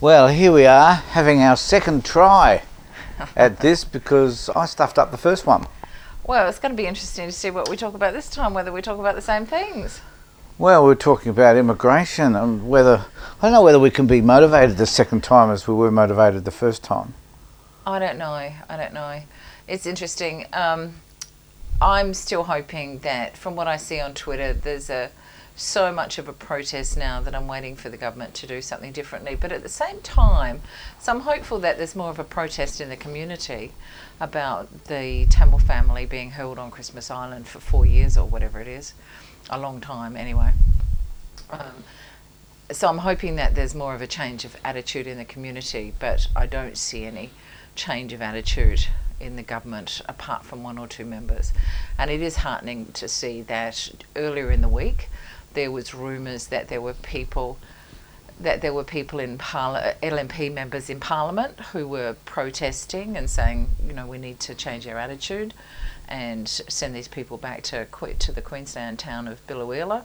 Well, here we are having our second try at this because I stuffed up the first one. Well, it's going to be interesting to see what we talk about this time, whether we talk about the same things. Well, we're talking about immigration and whether I don't know whether we can be motivated the second time as we were motivated the first time. I don't know. I don't know. It's interesting. Um, I'm still hoping that, from what I see on Twitter, there's a so much of a protest now that I'm waiting for the government to do something differently. But at the same time, so I'm hopeful that there's more of a protest in the community about the Tamil family being held on Christmas Island for four years or whatever it is, a long time anyway. Um, so I'm hoping that there's more of a change of attitude in the community, but I don't see any change of attitude in the government apart from one or two members. And it is heartening to see that earlier in the week there was rumours that there were people that there were people in parla- LNP members in Parliament who were protesting and saying, you know, we need to change our attitude and send these people back to to the Queensland town of Biloela.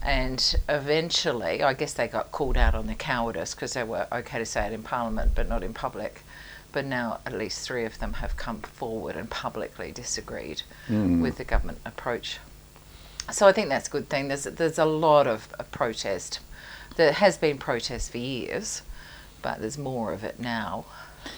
And eventually, I guess they got called out on the cowardice because they were okay to say it in Parliament but not in public. But now at least three of them have come forward and publicly disagreed Mm. with the government approach. So I think that's a good thing. There's there's a lot of, protest. There has been protest for years, but there's more of it now.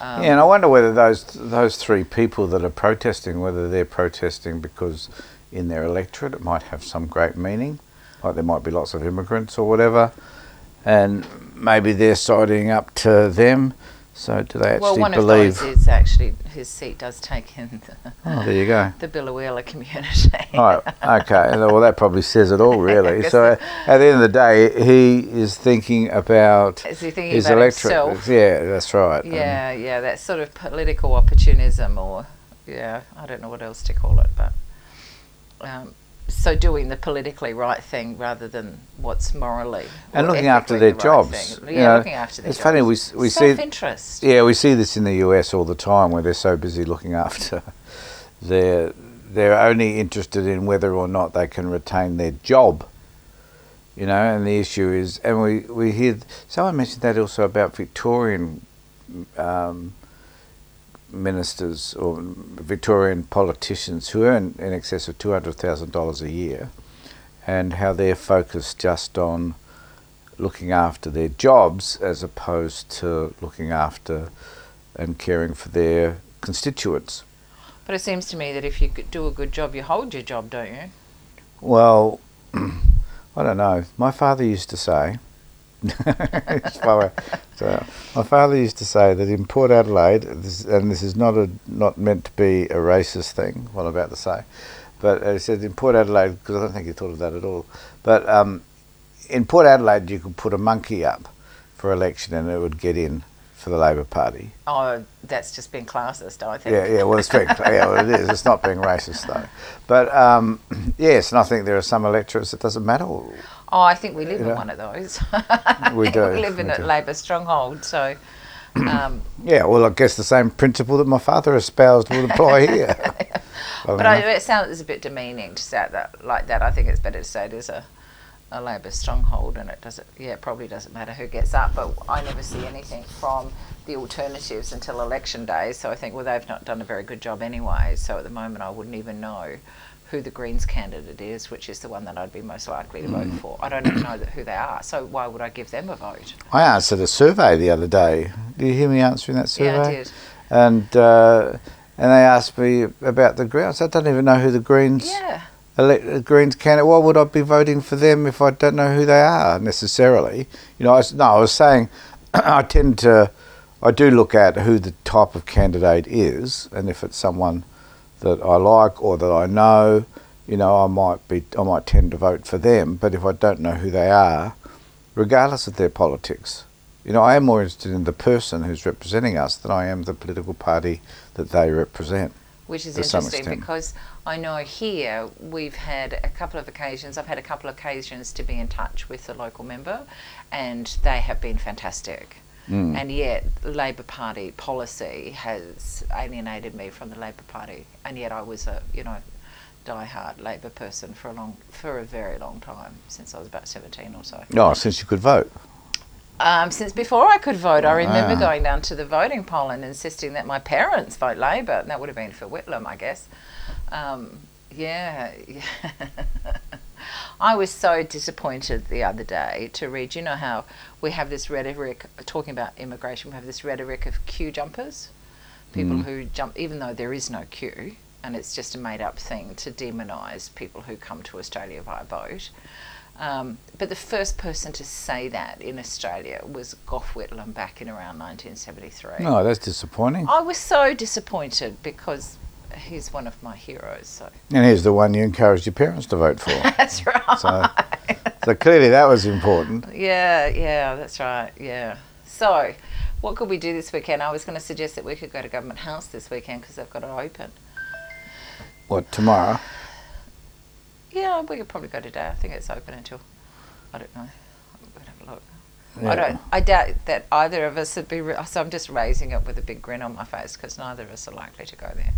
Um, yeah, and I wonder whether those those three people that are protesting, whether they're protesting because in their electorate it might have some great meaning, like there might be lots of immigrants or whatever, and maybe they're siding up to them. So do they well, one believe? of those is actually his seat does take in the, oh, there you go. the Biloela community. Right. Okay. Well, that probably says it all, really. so, at the end of the day, he is thinking about Is he thinking his about electorate. himself? Yeah, that's right. Um, Yeah, yeah, that sort of political opportunism, or yeah, I don't know what else to call it, but um, so doing the politically right thing rather than what's morally and looking after their the right jobs. thing. you Yeah, know, looking after their It's funny jobs. we s- we see self-interest. yeah we see this in the US all the time where they're so busy looking after their they're only interested in whether or not they can retain their job. You know, and the issue is, and we we hear someone mentioned that also about Victorian um, ministers or Victorian politicians who earn in excess of two hundred thousand dollars a year, and how they're focused just on looking after their jobs as opposed to looking after and caring for their constituents. But it seems to me that if you do a good job, you hold your job, don't you? Well, I don't know. My father used to say. So, my father used to say that in Port Adelaide, this, and this is not a not meant to be a racist thing. What I'm about to say, but uh, he said in Port Adelaide because I don't think he thought of that at all. But um, in Port Adelaide, you could put a monkey up for election, and it would get in for the Labor Party. Oh, that's just being classist, I think. Yeah, yeah. Well, it's very yeah, well, it is. It's not being racist though. But um, yes, and I think there are some electorates that doesn't matter. Oh, I think we live You in know? one of those. We do, we live in we a do. Labor stronghold, so. Um, Yeah, well, I guess the same principle that my father espoused would apply here. But I, it sounds a bit demeaning to say that like that. I think it's better to say it is a, a Labor stronghold, and it doesn't. Yeah, it probably doesn't matter who gets up. But I never see anything from the alternatives until election day. So I think well, they've not done a very good job anyway. So at the moment, I wouldn't even know who the Greens candidate is, which is the one that I'd be most likely to Mm. vote for. I don't even know that, who they are. So why would I give them a vote? I answered a survey the other day. Did you hear me answering that survey? Yeah, I did. And uh, and they asked me about the Greens. I don't even know who the Greens Yeah. elect, the Greens candidate. Why would I be voting for them if I don't know who they are necessarily? You know, I, was- no, I was saying I tend to, I do look at who the type of candidate is, and if it's someone that I like or that I know, you know, I might be, I might tend to vote for them. But if I don't know who they are, regardless of their politics, you know, I am more interested in the person who's representing us than I am the political party that they represent. which is interesting because I know here we've had a couple of occasions. I've had a couple of occasions to be in touch with the local member, and they have been fantastic. Mm. And yet, Labor Party policy has alienated me from the Labor Party, and yet I was a you know diehard Labor person for a long for a very long time since I was about seventeen or so. Oh, since you could vote. Um, since before I could vote, I remember Ah. going down to the voting poll and insisting that my parents vote Labor, and that would have been for Whitlam, I guess. Um, yeah. I was so disappointed the other day to read. You know how we have this rhetoric talking about immigration. We have this rhetoric of queue jumpers, people Mm. who jump even though there is no queue, and it's just a made-up thing to demonise people who come to Australia via boat. Um, but the first person to say that in Australia was Gough Whitlam back in around 1973. No, that's disappointing. I was so disappointed because he's one of my heroes. So And he's the one you encouraged your parents to vote for. that's right. So, so clearly that was important. Yeah, yeah, that's right. Yeah. So, what could we do this weekend? I was going to suggest that we could go to Government House this weekend because they've got it open. What, tomorrow? Yeah, we could probably go today. I think it's open until I don't know. We'll have a look. Yeah. I don't. I doubt that either of us would be. Re- so I'm just raising it with a big grin on my face because neither of us are likely to go there.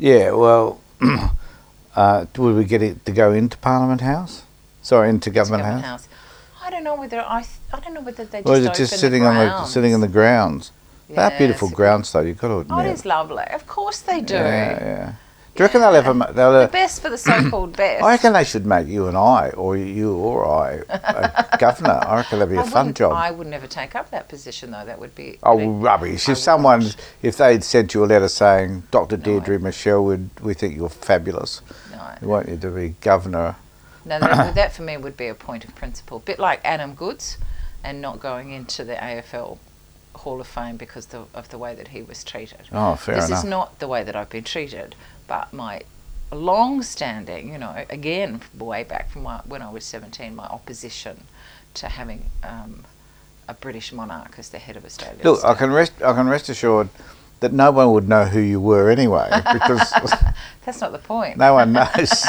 Yeah, well, uh, would we get it to go into Parliament House? Sorry, into to Government, Government House? House. I don't know whether I. I don't know whether they just. Or is it just sitting the on the grounds. sitting in the grounds? That beautiful grounds, though. You've got to Oh, it is lovely. Of course they do. Yeah, yeah. Do you reckon they'll ever? ma- They'll, The uh, best for the so-called best. I reckon they should make you and I, or you or I, a governor. I reckon that'd be a I fun wouldn't- job. I would never take up that position though. That would be. Oh, rubbish! I If would someone, not. if they'd sent you a letter saying, "Dr. Deirdre Michelle, would we think you're fabulous. No, We want you to be governor." no that, that for me would be a point of principle. bit like Adam Goodes, and not going into the AFL Hall of Fame because the, of the way that he was treated. Oh, fair this enough. is not the way that I've been treated, but my long-standing, you know, again way back from my, when I was 17, my opposition to having um, a British monarch as the head of Australia. Look, I can rest. I can rest assured that no one would know who you were anyway, because That's not the point. no one knows.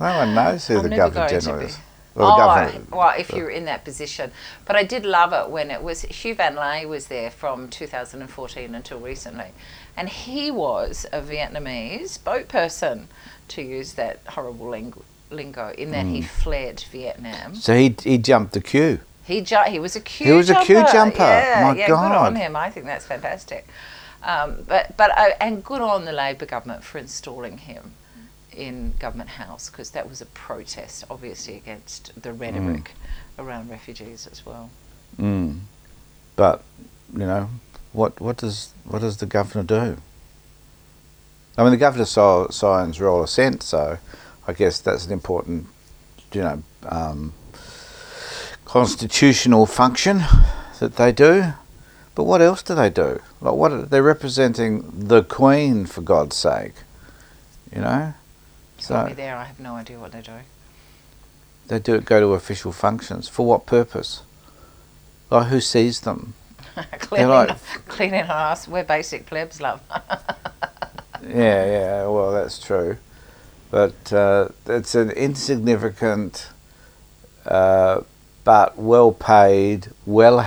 no one knows who I'm the governor general is. Or the oh, governor. well, if you're in that position. But I did love it when it was Hieu Van Le was there from 2014 until recently, and he was a Vietnamese boat person, to use that horrible ling- lingo, in that Mm. he fled Vietnam. So he he jumped the queue. He ju- he was a queue. He was a queue jumper. Yeah, My yeah, good on him. I think that's fantastic. Um, but but uh, and good on the Labor government for installing him in Government House because that was a protest, obviously, against the rhetoric around refugees as well. Mm. But you know, what what does what does the governor do? I mean, the governor si- signs royal assent, so I guess that's an important, you know, um, constitutional function that they do. But what else do they do? Like, what are, they're representing the Queen, for God's sake, you know. Got me So there. I have no idea what they do. they do it, go to official functions for what purpose? Like, who sees them? cleaning, like- cleaning our ass. We're basic plebs, love. Yeah, yeah, well, that's true. But uh, it's an insignificant, uh, but well paid, well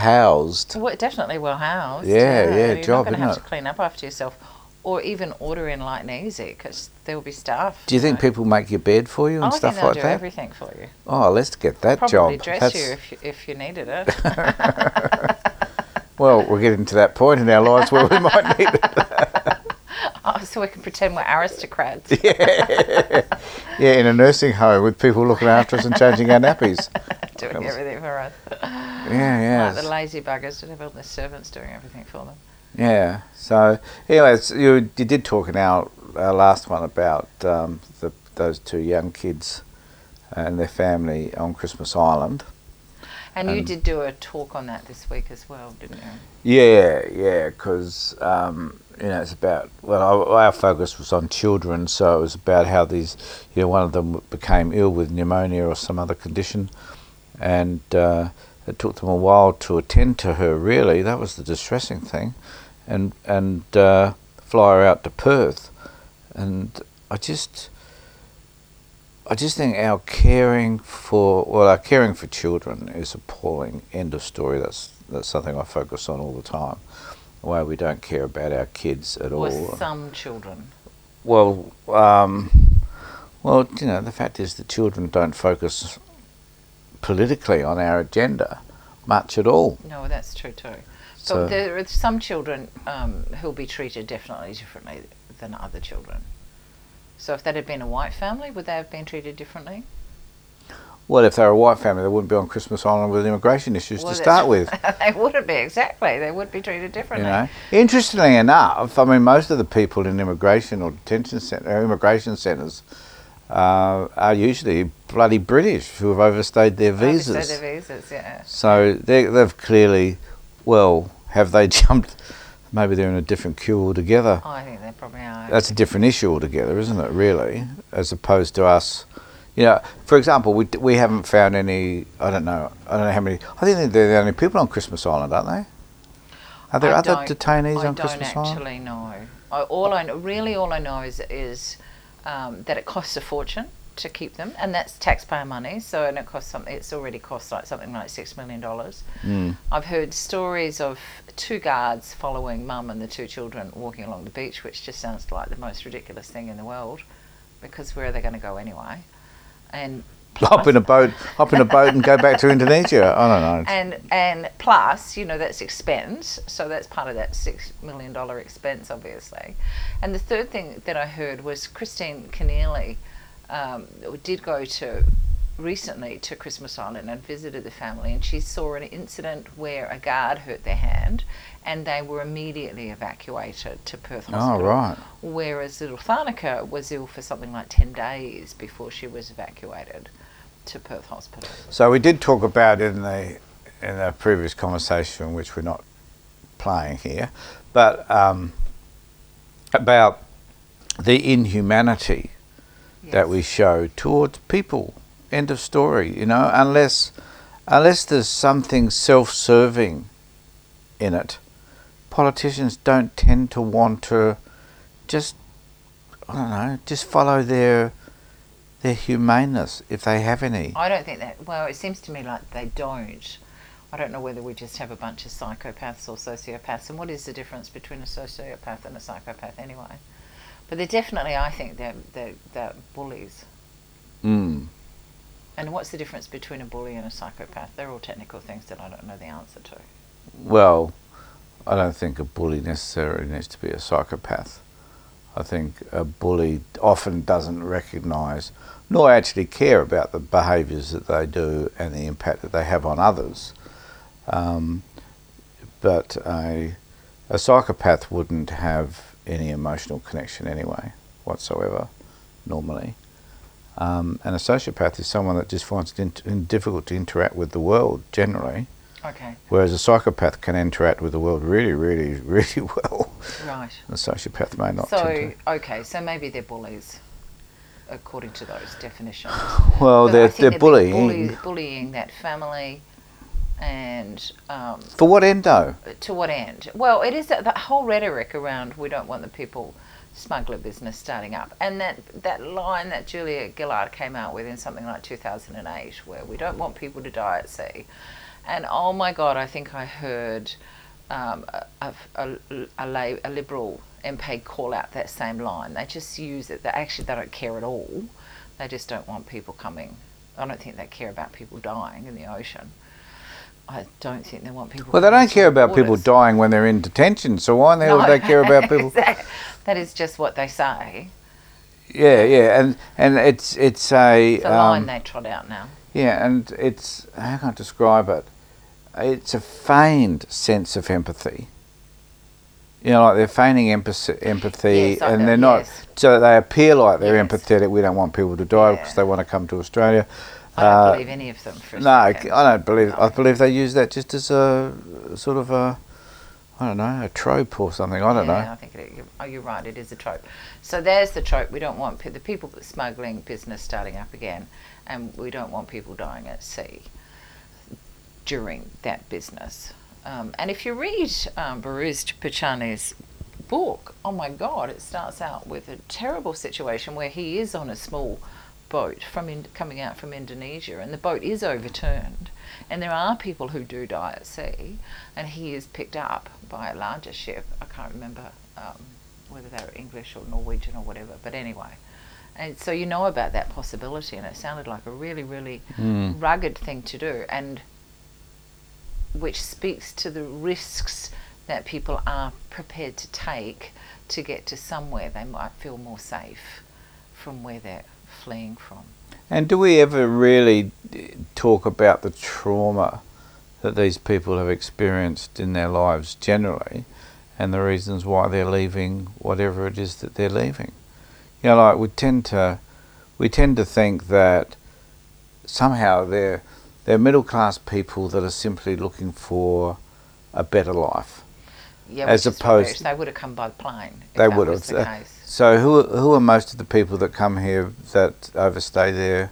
definitely well housed. Yeah, yeah, You're job, not going to isn't have it? to clean up after yourself, or even order in light and easy because there will be staff. Do you think know. people make your bed for you and Oh, stuff like do that? everything for you. Oh, let's get that Probably job. dress That's- you if you, if you needed it. well, we're getting to that point in our lives where we might need it. oh, so we can pretend we're aristocrats. yeah. yeah, in a nursing home with people looking after us and changing our nappies. doing everything for us. Yeah, yeah. Like the lazy buggers that have all their servants doing everything for them. Yeah. So, anyways, you you did talk in our, our last one about um, the, those two young kids and their family on Christmas Island. And you did do a talk on that this week as well, didn't you? Yeah, yeah, because um, you know it's about well, our, our focus was on children, so it was about how these, you know, one of them became ill with pneumonia or some other condition, and uh, it took them a while to attend to her. Really, that was the distressing thing, and and uh, fly her out to Perth, and I just. I just think our caring for well, our caring for children is appalling. End of story. That's that's something I focus on all the time. The way we don't care about our kids at Or all. some children. Well, um, well, you know, the fact is that children don't focus politically on our agenda much at all. No, that's true too. So- there are some children um, who'll be treated definitely differently than other children. So if that had been a white family, would they have been treated differently? Well, if they were a white family, they wouldn't be on Christmas Island with immigration issues Well, to start with. they wouldn't be exactly. They would be treated differently. You know, interestingly enough, I mean, most of the people in immigration or detention center, immigration centres, uh, are usually bloody British who have overstayed their visas. their visas, yeah. So they, they've clearly, well, have they jumped? Maybe they're in a different queue altogether. I think they probably are. That's a different issue altogether, isn't it? Really, as opposed to us. You know, for example, we, we haven't found any. I don't know. I don't know how many. I think they're the only people on Christmas Island, aren't they? Are there I other detainees I on don't Christmas Island? actually know. I, all I know, really all I know is is um, that it costs a fortune to keep them, and that's taxpayer money. So and it costs something. It's already cost like something like six million dollars. Mm. I've heard stories of two guards following mum and the two children walking along the beach, which just sounds like the most ridiculous thing in the world, because where are they going to go anyway? And Hop in a boat, hop in a boat, and go back to Indonesia. I don't know. and and plus, you know, that's expense. So that's part of that six million dollar expense, obviously. And the third thing that I heard was Kristina Keneally um, did go to recently to Christmas Island and visited the family, and she saw an incident where a guard hurt their hand, and they were immediately evacuated to Perth Hospital. Oh Hospital. right. Whereas little Tharnica was ill for something like ten days before she was evacuated to Perth Hospital. So we did talk about in the in the previous conversation, which we're not playing here, but um, about the inhumanity that we show towards people. End of story. You know, unless unless there's something self-serving in it, politicians don't tend to want to just I don't know, just follow their their humaneness if they have any. I don't think that. Well, it seems to me like they don't. I don't know whether we just have a bunch of psychopaths or sociopaths, and what is the difference between a sociopath and a psychopath anyway? But they're definitely, I think, they're they're, they're bullies. Mm. And what's the difference between a bully and a psychopath? They're all technical things that I don't know the answer to. Well, I don't think a bully necessarily needs to be a psychopath. I think a bully often doesn't recognise nor actually care about the behaviours that they do and the impact that they have on others. Um, but a, a psychopath wouldn't have any emotional connection anyway, whatsoever, normally. Um, and a sociopath is someone that just finds it in, difficult to interact with the world generally. Okay, Whereas a psychopath can interact with the world really, really, really well. right. A sociopath may not. So okay, so maybe they're bullies, according to those definitions. Well, But they're, they're they've been bullying. bullying that family, and um, For what end, though? to what end? Well, it is that the whole rhetoric around we don't want the people smuggler business starting up, and that that line that Julia Gillard came out with in something like 2008, where we don't want people to die at sea, and oh my God, I think I heard um, a, a, a, a, la- a liberal MP call out that same line. They just use it. They actually they don't care at all. They just don't want people coming. I don't think they care about people dying in the ocean. I don't think they want people. Well, they don't care about people dying when they're in detention. So why in the hell would No, they care about people? that is just what they say. Yeah, yeah, and and it's it's a It's a line um, they trot out now. yeah, and it's how can I describe it? It's a feigned sense of empathy. You know, like they're feigning empathy, empathy Yes, and know, they're not, yes. so they appear like they're Yes. empathetic. We don't want people to die Yeah. because they want to come to Australia. I don't Uh, believe any of them No, I don't believe. I believe they use that just as a sort of a, I don't know, a trope or something. I don't yeah, know. I think it, you're, oh, you're right. It is a trope. So there's the trope. We don't want the people smuggling business starting up again, and we don't want people dying at sea during that business. Um, and if you read um, Behrouz Boochani's book, oh my God, it starts out with a terrible situation where he is on a small boat from in, coming out from Indonesia, and the boat is overturned, and there are people who do die at sea, and he is picked up by a larger ship. I can't remember um, whether they were English or Norwegian or whatever, but anyway, And so you know about that possibility, and it sounded like a really, really Mm. rugged thing to do, and which speaks to the risks that people are prepared to take to get to somewhere they might feel more safe from where they're fleeing from. And do we ever really talk about the trauma that these people have experienced in their lives generally and the reasons why they're leaving whatever it is that they're leaving? You know, like we tend to we tend to think that somehow they're they're middle class people that are simply looking for a better life. Yeah, As opposed- they would have come by plane. If They that would was have. The case. So who are- who are most of the people that come here that overstay their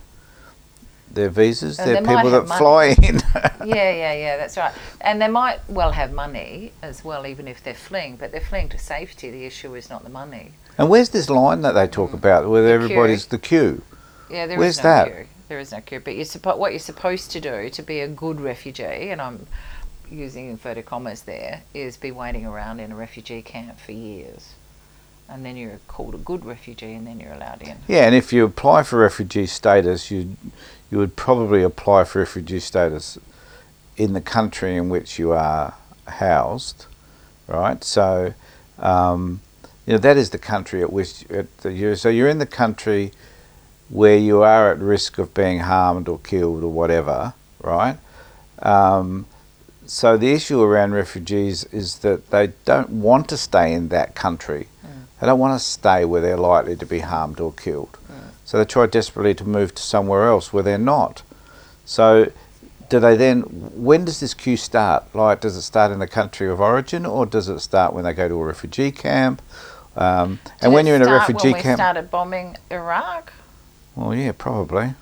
their visas? Uh, They're they people that fly in. yeah, yeah, yeah, that's right. And they might well have money as well, even if they're fleeing, but they're fleeing to safety. The issue is not the money. and where's this line that they talk about where Mm. The everybody's the queue? Yeah, there is Where's no that? queue. There is no queue. But you're suppo- what you're supposed to do to be a good refugee, and I'm using inverted commas there, is be waiting around in a refugee camp for years. And then you're called a good refugee, and then you're allowed in. Yeah, and if you apply for refugee status, you you would probably apply for refugee status in the country in which you are housed, right? So, um, you know that is the country at which at the, you so you're in the country where you are at risk of being harmed or killed or whatever, right? Um, so the issue around refugees is that they don't want to stay in that country. They don't want to stay where they're likely to be harmed or killed. So they try desperately to move to somewhere else where they're not. So do they then when does this queue start? Like does it start in the country of origin or does it start when they go to a refugee camp? Um, and when you're in a refugee when we camp, started bombing Iraq, well, yeah, probably.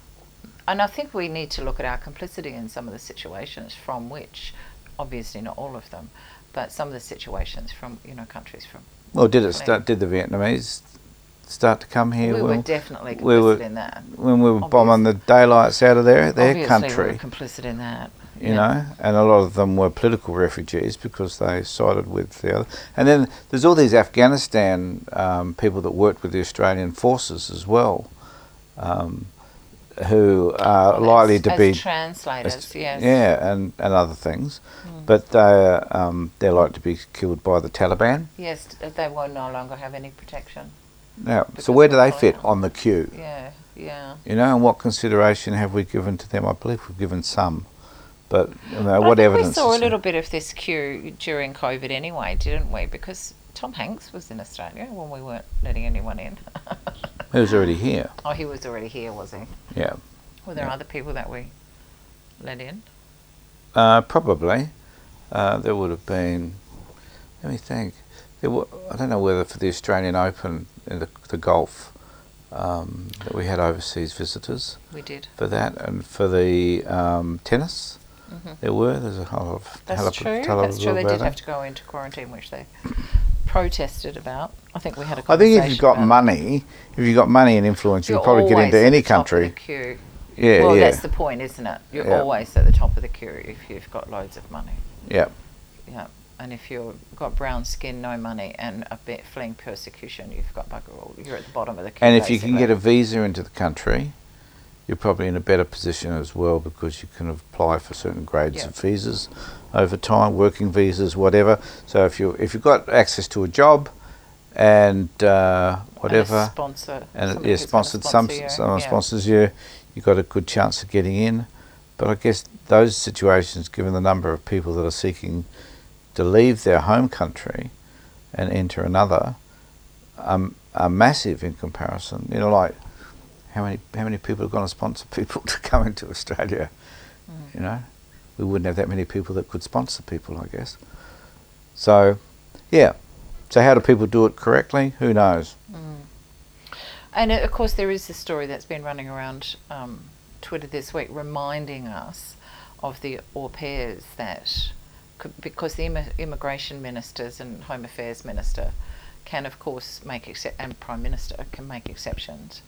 And I think we need to look at our complicity in some of the situations from which, obviously not all of them, but some of the situations from you know countries from. Well, did it start? Did the Vietnamese start to come here? we when, were definitely complicit we were- in that. when we were bombing the daylights out of their their Obviously country. we were complicit in that. you yeah. know, and a lot of them were political refugees because they sided with the other. And then there's all these Afghanistan um, people that worked with the Australian forces as well, um, who are Well, likely to as be translators. as- yes. yeah, and, and other things, Mm. but they um, they're likely to be killed by the Taliban. Yes, they will no longer have any protection. Now, so where do they fit foreign. on the queue? Yeah, yeah. You know, and what consideration have we given to them? I believe we've given some, but you know, But I what think evidence? We saw a little bit of this queue during COVID anyway, didn't we? Because Tom Hanks was in Australia when we weren't letting anyone in. He was already here. oh, he was already here, was he? Yeah. Were there Yeah. other people that we let in? Uh, probably. Uh, there would have been. Let me think. There were, I don't know whether for the Australian Open in the, the golf um, that we had overseas visitors We did. for that, and for the um, tennis Mhm. there were. There's a whole lot of That's true. That's true. They did that. have to go into quarantine, which they protested about. I think we had a I think if you've got money, if you've got money and influence, you You're can probably get into at any the top of country. the queue. Yeah, well, yeah, that's the point, isn't it? You're Yeah. always at the top of the queue if you've got loads of money. yeah. Yeah. And if you've got brown skin, no money, and a bit fleeing persecution, you've got bugger all. You're at the bottom of the queue. And if you can get a visa into the country, you're probably in a better position as well because you can apply for certain grades Yeah. of visas over time, working visas, whatever. So if you if you've got access to a job and uh, And whatever, sponsor, and, somebody it, yeah, sponsored some you, someone yeah. sponsors you, you've got a good chance of getting in. But I guess those situations, given the number of people that are seeking to leave their home country and enter another, um, are massive in comparison. You know, like how many how many people are going to sponsor people to come into Australia? Mm. You know, we wouldn't have that many people that could sponsor people, I guess. So, yeah. So how do people do it correctly? Who knows? And uh, of course, there is the story that's been running around um, Twitter this week, reminding us of the au pairs that, could, because the immi- immigration ministers and home affairs minister can, of course, make excep- and prime minister can make exceptions.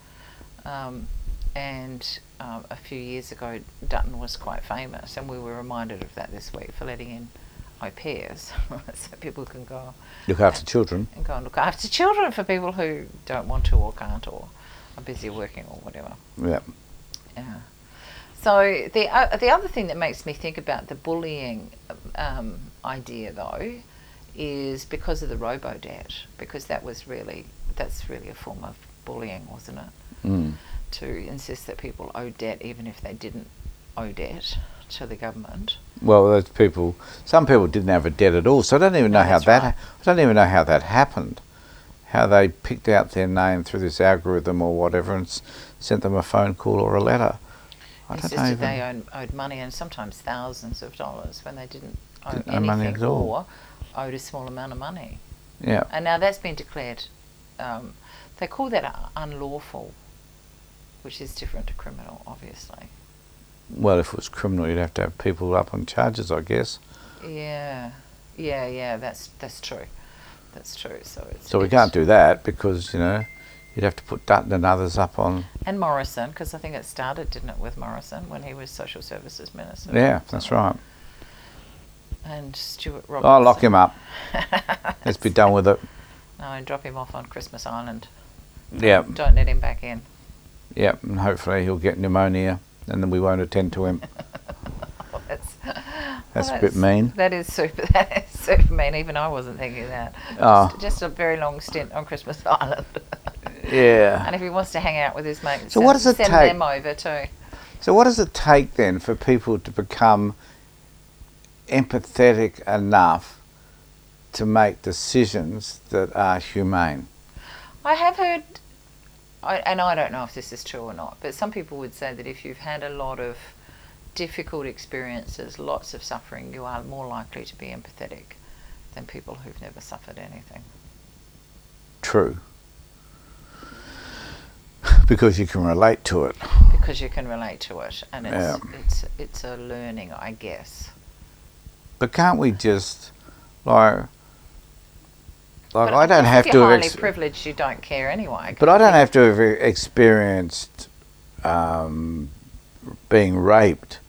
Um, and um, a few years ago, Dutton was quite famous, and we were reminded of that this week for letting in au pairs, so people can go Look after children. and go and look after children for people who don't want to or can't or are busy working or whatever. Yeah. Yeah. So the uh, the other thing that makes me think about the bullying um, idea though is because of the robo debt because that was really that's really a form of bullying, wasn't it? Mm. To insist that people owe debt even if they didn't owe debt to the government. Well, those people. Some people didn't have a debt at all, so I don't even know No, how that. right. I don't even know how that happened. How they picked out their name through this algorithm or whatever and s- sent them a phone call or a letter. I don't know. insisted they owed, owed money and sometimes thousands of dollars when they didn't owe Didn't owe money at all. or owed a small amount of money. Yeah. And now that's been declared, um, they call that unlawful, which is different to criminal, obviously. Well, if it was criminal, you'd have to have people up on charges, I guess. Yeah, yeah, yeah. That's that's true. That's true. So it's So we can't do that because you know you'd have to put Dutton and others up on. And Morrison, because I think it started, didn't it, with Morrison when he was social services minister? Yeah, that's right. And Stuart Robertson. Oh, lock him up. Let's be done with it. No, and drop him off on Christmas Island. Yeah, Don't let him back in. Yeah, and hopefully he'll get pneumonia, and then we won't attend to him. Well, that's That's well, a bit mean. That is super. That is super mean. Even I wasn't thinking that. Oh. Just, just a very long stint on Christmas Island. Yeah. and if he wants to hang out with his mates, So send, what does it send take? them over too. So what does it take then for people to become empathetic enough to make decisions that are humane? I have heard, I, and I don't know if this is true or not, but some people would say that if you've had a lot of difficult experiences, lots of suffering, you are more likely to be empathetic than people who've never suffered anything. True. Because you can relate to it. Because you can relate to it, and it's Yeah. it's it's a learning, I guess. But can't we just like like But I don't have if to you're have highly ex- privileged. You don't care anyway. but I don't have to have experienced um, being raped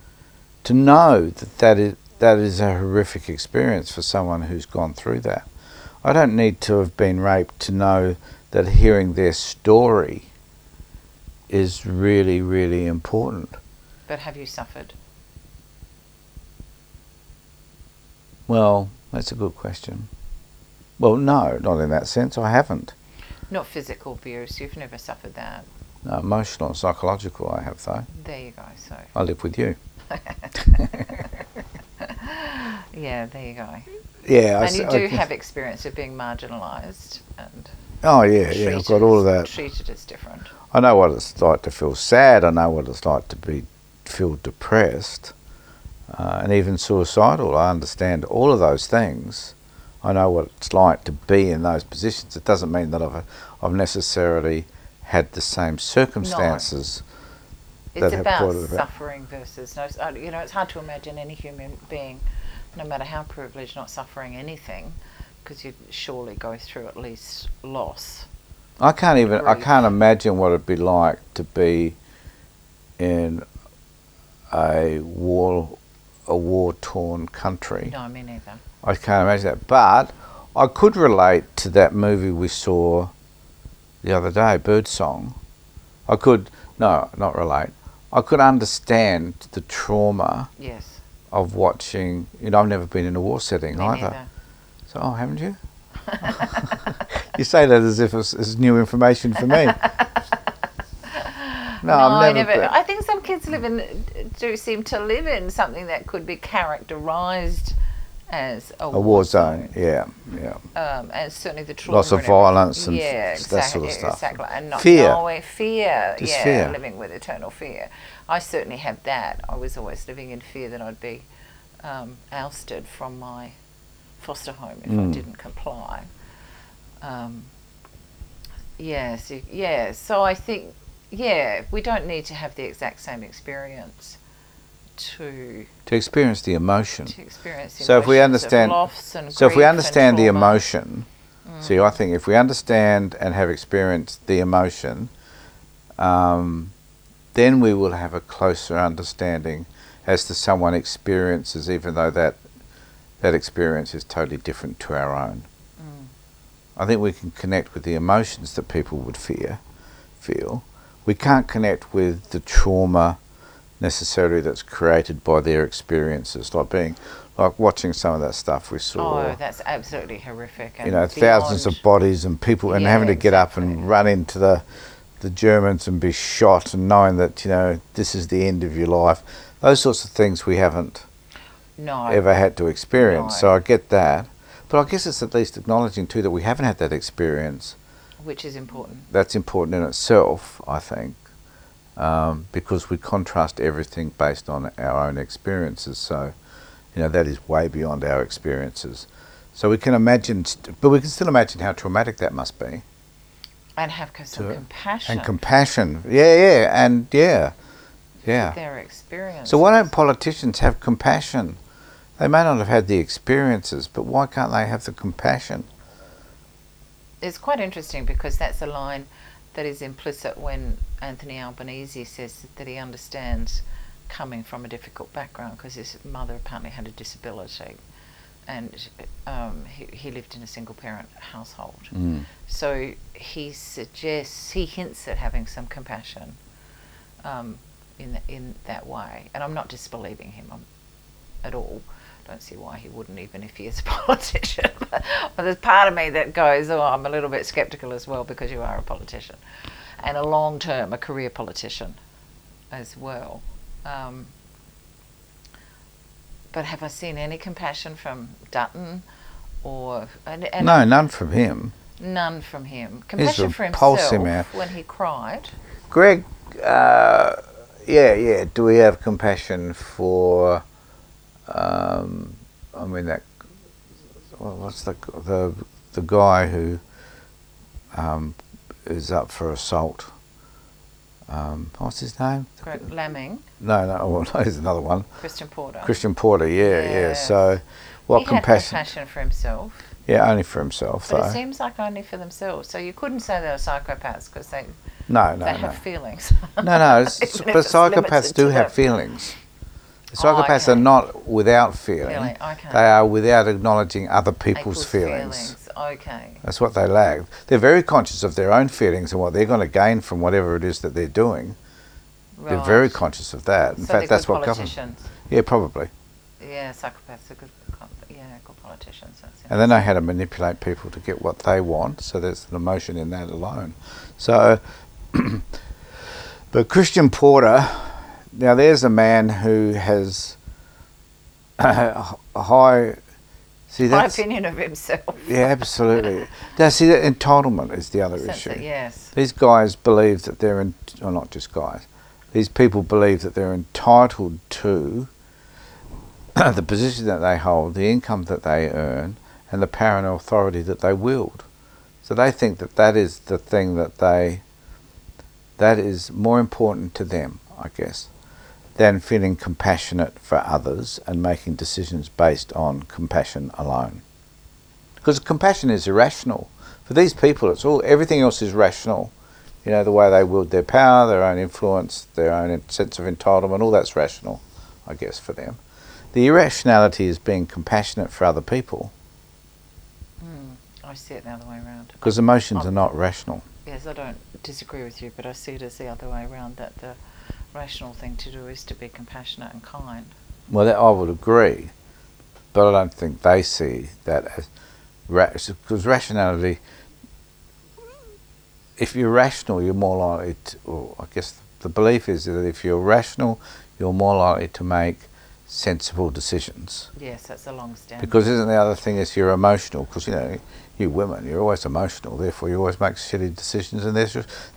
to know that that is that is a horrific experience for someone who's gone through that. I don't need to have been raped to know that hearing their story is really really important. But have you suffered? Well, that's a good question. Well, no, not in that sense. I haven't. Not physical abuse. You've never suffered that. No, emotional and psychological, I have though. There you go. So I live with you. yeah, there you go. Yeah, I and you do I- have experience of being marginalised and Oh yeah, yeah. I've got all of that. treated as different. I know what it's like to feel sad. I know what it's like to be feel depressed, uh, and even suicidal. I understand all of those things. I know what it's like to be in those positions. It doesn't mean that I've I've necessarily had the same circumstances. It's have about it suffering versus no. uh, You know, it's hard to imagine any human being, no matter how privileged, not suffering anything, because you'd surely go through at least loss. I can't even I can't imagine what it'd be like to be in a war a war torn country. No, me neither. I can't imagine that. But I could relate to that movie we saw the other day, Birdsong. I could no, not relate. I could understand the trauma Yes, of watching you know, I've never been in a war setting me either. neither. So oh haven't you? you say that as if it's, it's new information for me. No, I I've never. been- I think some kids live in do seem to live in something that could be characterised as a, a war zone, yeah, yeah. um, and certainly the trauma. Lots of violence and yeah, exactly, that sort of stuff. Exactly, and not Fear. knowing fear. Just yeah, fear. living with eternal fear. I certainly had that. I was always living in fear that I'd be um, ousted from my foster home if I Mm. didn't comply. Um, yes, y- yeah. So I think, yeah, we don't need to have the exact same experience to To experience the emotion. to experience. So if we understand- and So if we understand the trauma. Mm. emotion, see, I think if we understand and have experienced the emotion, um, then we will have a closer understanding as to someone experiences, even though that that experience is totally different to our own. Mm. I think we can connect with the emotions that people would fear, feel, we can't connect with the trauma necessarily that's created by their experiences, like being like watching some of that stuff we saw. Oh, that's absolutely horrific. And you know, thousands of bodies and people, and Yeah, having to get up and run into the the Germans and be shot, and knowing that you know this is the end of your life. Those sorts of things we haven't no, ever had to experience. No. So I get that, but I guess it's at least acknowledging too that we haven't had that experience. which is important. That's important in itself, I think, um, because we contrast everything based on our own experiences. So, you know, that is way beyond our experiences. So we can imagine, st- but we can still imagine how traumatic that must be. And have some To- compassion And compassion. Yeah, yeah, and yeah, yeah. their experience. So why don't politicians have compassion? They may not have had the experiences, but why can't they have the compassion? it's quite interesting because that's a line that is implicit when Anthony Albanese says that he understands coming from a difficult background because his mother apparently had a disability and um, he, he lived in a single parent household. Mm. So he suggests, he hints at having some compassion um, in, th- in that way. And I'm not disbelieving him um, at all. Don't see why he wouldn't, even if he is a politician. but there's part of me that goes, oh, I'm a little bit skeptical as well because you are a politician. And a long term, a career politician as well. Um, but have I seen any compassion from Dutton or. And, and No, none from him. None from him. Compassion for himself man. when he cried. Greg, uh, yeah, yeah. Do we have compassion for? Um, I mean that. well, What's the the the guy who um, is up for assault? Um, what's his name? Greg Laming, No, no. Well, no, there's another one. Christian Porter. Christian Porter. Yeah, yeah. Yes. So, what he compassion? had compassion for himself, Yeah, only for himself but though. it seems like only for themselves. So you couldn't say they were psychopaths because they, no, no, they no. have feelings. No, no, it's, if but psychopaths do have them. feelings. Oh, Psychopaths are not without feeling. Okay. They are without acknowledging other people's Equals feelings. Okay. That's what they lack. They're very conscious of their own feelings and what they're going to gain from whatever it is that they're doing. They're very conscious of that. In so fact, that's what government. politicians. Yeah, probably. Yeah, psychopaths are good. Yeah, good politicians. And they know how to manipulate people to get what they want. So there's an emotion in that alone. So, but Christian Porter, now there's a man who has a high. See, My opinion of himself. yeah, absolutely. Now, see, that entitlement is the other Sense issue. that, yes. These guys believe that they're, in, or not just guys, these people believe that they're entitled to the position that they hold, the income that they earn, and the power and authority that they wield. So they think that that is the thing that they, that is more important to them, I guess, than feeling compassionate for others and making decisions based on compassion alone. Because compassion is irrational. For these people, it's all everything else is rational. You know, the way they wield their power, their own influence, their own sense of entitlement, all that's rational, I guess, for them. The irrationality is being compassionate for other people Mm, I see it the other way around. because emotions Oh. are not rational. Yes, I don't disagree with you, but I see it as the other way around that the rational thing to do is to be compassionate and kind. Well, that I would agree, but I don't think they see that as because rationality. If you're rational, you're more likely. To, or I guess the belief is that if you're rational, you're more likely to make sensible decisions. Yes, that's a long standing. Because isn't the other thing is you're emotional? Because you know, you women, you're always emotional. Therefore, you always make shitty decisions, and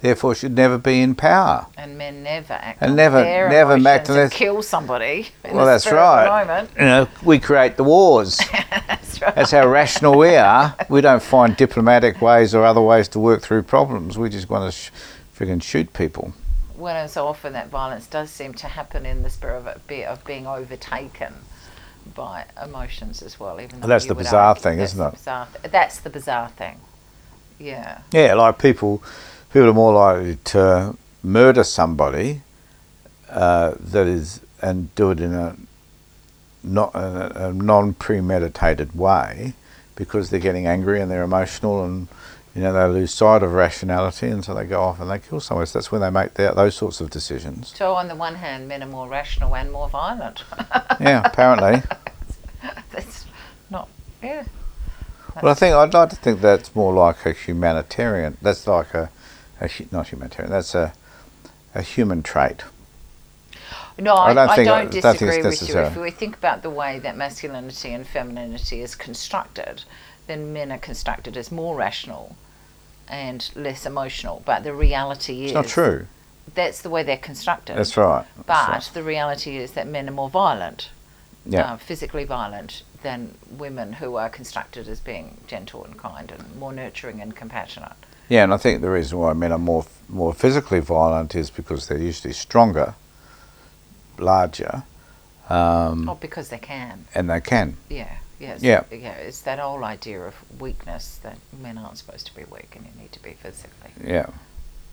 therefore should never be in power. and men never act And never- their never act and unless- kill somebody. Well, that's spur of the right. moment. You know, we create the wars. that's right. That's how rational we are. We don't find diplomatic ways or other ways to work through problems. We just want to sh- friggin' shoot people. Well, and so often that violence does seem to happen in the spirit of, be, of being overtaken by emotions as well. Even though that's the bizarre argue thing, isn't it? Bizarre th- that's the bizarre thing. Yeah. Yeah, like people, people are more likely to murder somebody uh, that is and do it in a not a, a non-premeditated way because they're getting angry and they're emotional and you know, they lose sight of rationality, and so they go off and they kill someone. So that's when they make their, those sorts of decisions. So on the one hand, men are more rational and more violent. Yeah, apparently. That's not. Yeah. Well, I think I'd like to think that's more like a humanitarian. That's like a, a not humanitarian. That's a, a human trait. No, I, I don't I don't don't think it's disagree with you. If we think about the way that masculinity and femininity is constructed, then men are constructed as more rational and less emotional. But the reality is It's not true. That's the way they're constructed. That's right. That's But right. the reality is that men are more violent, yeah, uh, physically violent, than women who are constructed as being gentle and kind and more nurturing and compassionate. yeah, and I think the reason why men are more more physically violent is because they're usually stronger, larger, um, Not because they can. and they can. Yeah, yes. Yeah. Yeah, it's that whole idea of weakness that men aren't supposed to be weak and you need to be physically Yeah,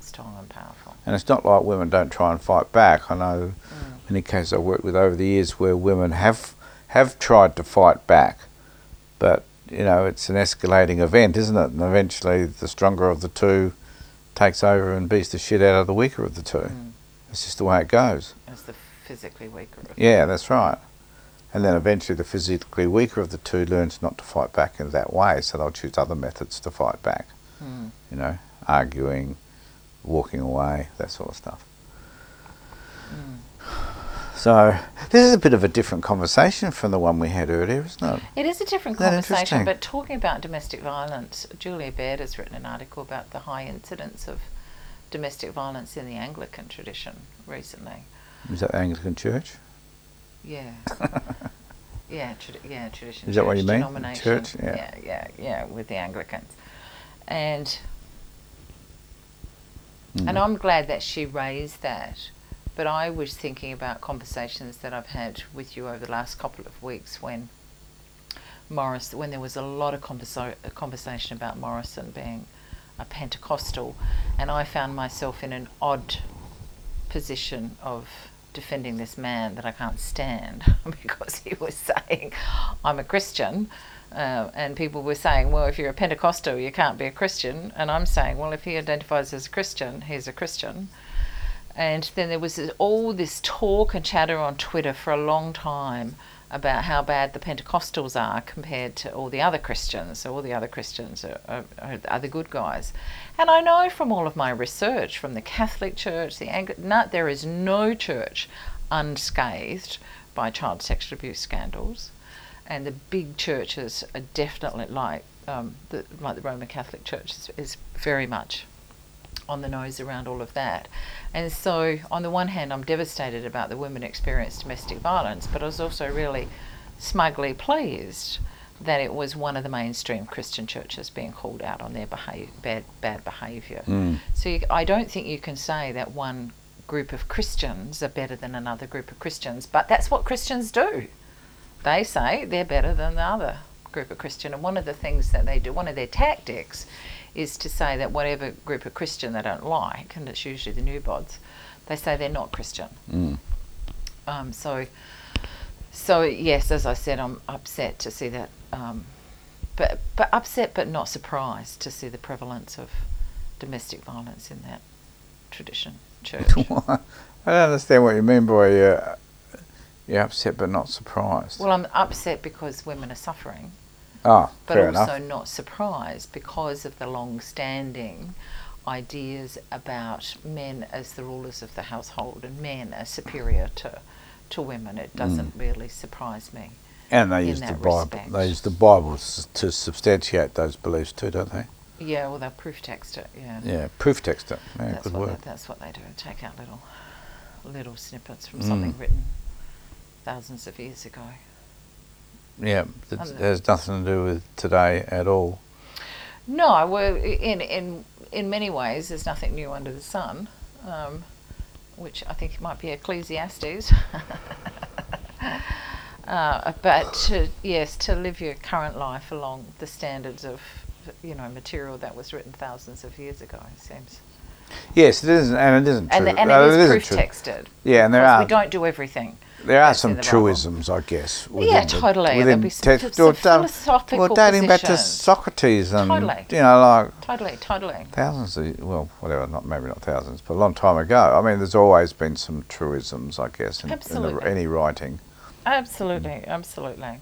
strong and powerful. and it's not like women don't try and fight back. I know Mm. many cases I've worked with over the years where women have have tried to fight back, but you know it's an escalating event, isn't it? And eventually, the stronger of the two takes over and beats the shit out of the weaker of the two. Mm. It's just the way it goes. As the physically weaker. of- Yeah, that's right. And then eventually, the physically weaker of the two learns not to fight back in that way, so they'll choose other methods to fight back. Mm. You know, arguing, walking away, that sort of stuff. Mm. So this is a bit of a different conversation from the one we had earlier, isn't it? It is a different Isn't conversation, but talking about domestic violence, Julia Baird has written an article about the high incidence of domestic violence in the Anglican tradition recently. Is that the Anglican Church? Yeah. yeah, trad- yeah, tradition. Is that what you mean? Denomination. Church? Yeah. yeah, yeah, yeah, with the Anglicans, and Mm. and I'm glad that she raised that. But I was thinking about conversations that I've had with you over the last couple of weeks when Morris, when there was a lot of conversa- conversation about Morrison being a Pentecostal, and I found myself in an odd position of defending this man that I can't stand because he was saying, I'm a Christian. Uh, and people were saying, well, if you're a Pentecostal, you can't be a Christian. And I'm saying, well, if he identifies as a Christian, he's a Christian. And then there was all this talk and chatter on Twitter for a long time about how bad the Pentecostals are compared to all the other Christians. So all the other Christians are, are, are, the good guys. And I know from all of my research, from the Catholic Church, the Anglican, no, there is no church unscathed by child sexual abuse scandals. And the big churches are definitely like um, the, like the Roman Catholic Church is, is very much on the nose around all of that. And so, on the one hand, I'm devastated about the women experience domestic violence, but I was also really smugly pleased that it was one of the mainstream Christian churches being called out on their bad, bad behaviour. Mm. So, you, I don't think you can say that one group of Christians are better than another group of Christians, but that's what Christians do. They say they're better than the other group of Christian, and one of the things that they do, one of their tactics, is to say that whatever group of Christian they don't like, and it's usually the new bods, they say they're not Christian. Mm. Um, so, so yes, as I said, I'm upset to see that, um, but but upset but not surprised to see the prevalence of domestic violence in that tradition church. I don't understand what you mean by uh, you're upset but not surprised. well, I'm upset because women are suffering. Ah, but fair also enough. not surprised because of the long-standing ideas about men as the rulers of the household and men are superior to to women. It doesn't really surprise me. And they use the Bible. respect. They use the Bible to substantiate those beliefs too, don't they? Yeah, well, they'll proof text it. Yeah, Yeah, proof text it. Yeah, that's good what word. they, that's what they do. Take out little little snippets from Mm. something written thousands of years ago. Yeah, it has nothing to do with today at all. No, well, in in in many ways, there's nothing new under the sun, um, which I think might be Ecclesiastes. uh, but to, yes, to live your current life along the standards of you know material that was written thousands of years ago it seems, Yes, it isn't, and it isn't and true. the, and Uh, it is isn't proof texted. Yeah, and there are we don't do everything. There are some the truisms, I guess. Yeah, the- totally. within There'll be some- text- some philosophical Well, dating back to. Socrates and Totally. you know, like Totally, totally. thousands of well, whatever, not maybe not thousands, but a long time ago. I mean, there's always been some truisms, I guess, in, in the, any writing. Absolutely, absolutely.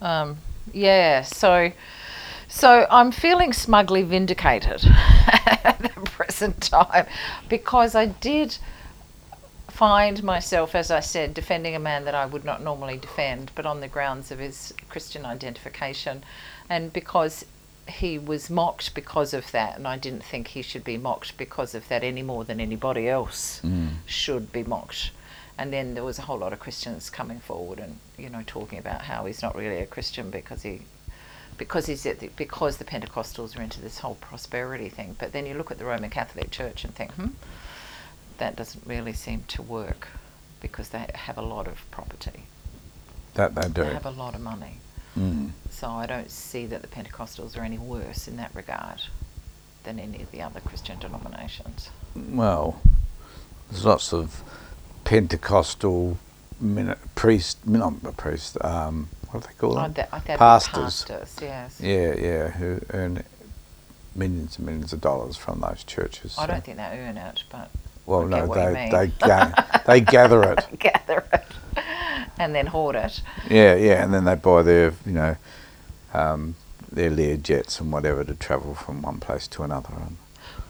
Um, yeah, so so I'm feeling smugly vindicated at the present time because I did find myself, as I said, defending a man that I would not normally defend, but on the grounds of his Christian identification, and because he was mocked because of that, and I didn't think he should be mocked because of that any more than anybody else should be mocked. And then there was a whole lot of Christians coming forward and you know talking about how he's not really a Christian because he because he's at the, because the Pentecostals are into this whole prosperity thing. But then you look at the Roman Catholic Church and think, hmm, that doesn't really seem to work because they have a lot of property, That they do. they have a lot of money. Mm. So I don't see that the Pentecostals are any worse in that regard than any of the other Christian denominations. Well, there's lots of Pentecostal min- priest, min- not a priest, um, what do they call Oh, them? that, that'd Pastors. pastors, yes. Yeah, yeah, who earn millions and millions of dollars from those churches. I so- don't think they earn it, but Well, no, get what you they they ga- they gather it. gather it and then hoard it. Yeah, yeah, and then they buy their you know um, their Lear jets and whatever to travel from one place to another.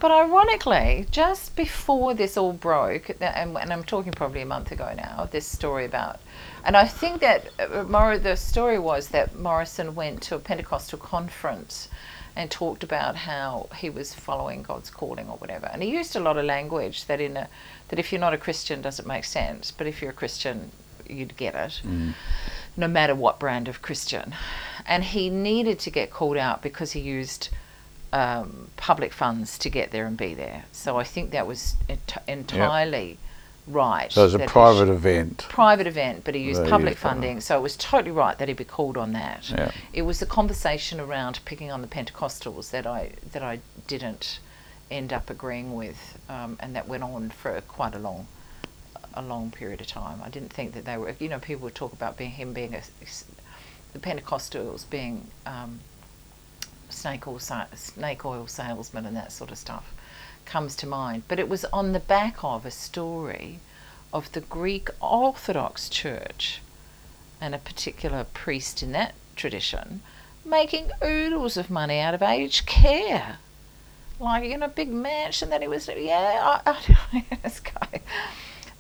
But ironically, just before this all broke, and, and I'm talking probably a month ago now, this story about, and I think that uh, Mor- the story was that Morrison went to a Pentecostal conference and talked about how he was following God's calling or whatever, and he used a lot of language that in a that if you're not a Christian doesn't make sense, but if you're a Christian, you'd get it no matter what brand of Christian. And he needed to get called out because he used um, public funds to get there and be there. So I think that was ent- entirely right. so it was a private should- event. private event, but he used public funding, so it was totally right that he'd be called on that. Yeah. It was the conversation around picking on the Pentecostals that I that I didn't end up agreeing with, um, and that went on for quite a long a long period of time. I didn't think that they were. You know, people would talk about being him being a the Pentecostals being um, snake oil snake oil salesman and that sort of stuff comes to mind. But it was on the back of a story of the Greek Orthodox Church and a particular priest in that tradition making oodles of money out of aged care. Like in a big mansion that he was, yeah, I, I, this guy.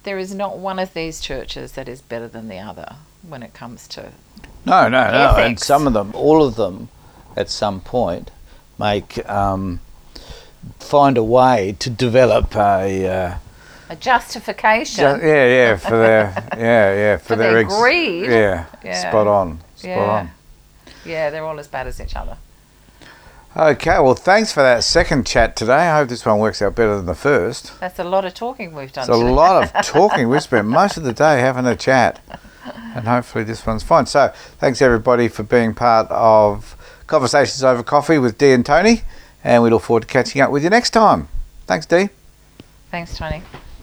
There is not one of these churches that is better than the other when it comes to No, no, no. And some of them, all of them, at some point, make um, find a way to develop a. Uh, a justification. ju- yeah, yeah, for their, yeah, yeah, for, For their ex- greed. Yeah, Yeah. spot on, spot Yeah. on. yeah, they're all as bad as each other. Okay, well, thanks for that second chat today. I hope this one works out better than the first. That's a lot of talking we've done. It's a lot of talking. We've spent most of the day having a chat, and hopefully this one's fine. So, thanks everybody for being part of Conversations Over Coffee with Dee and Tony, and we look forward to catching up with you next time. Thanks, Dee. Thanks, Tony.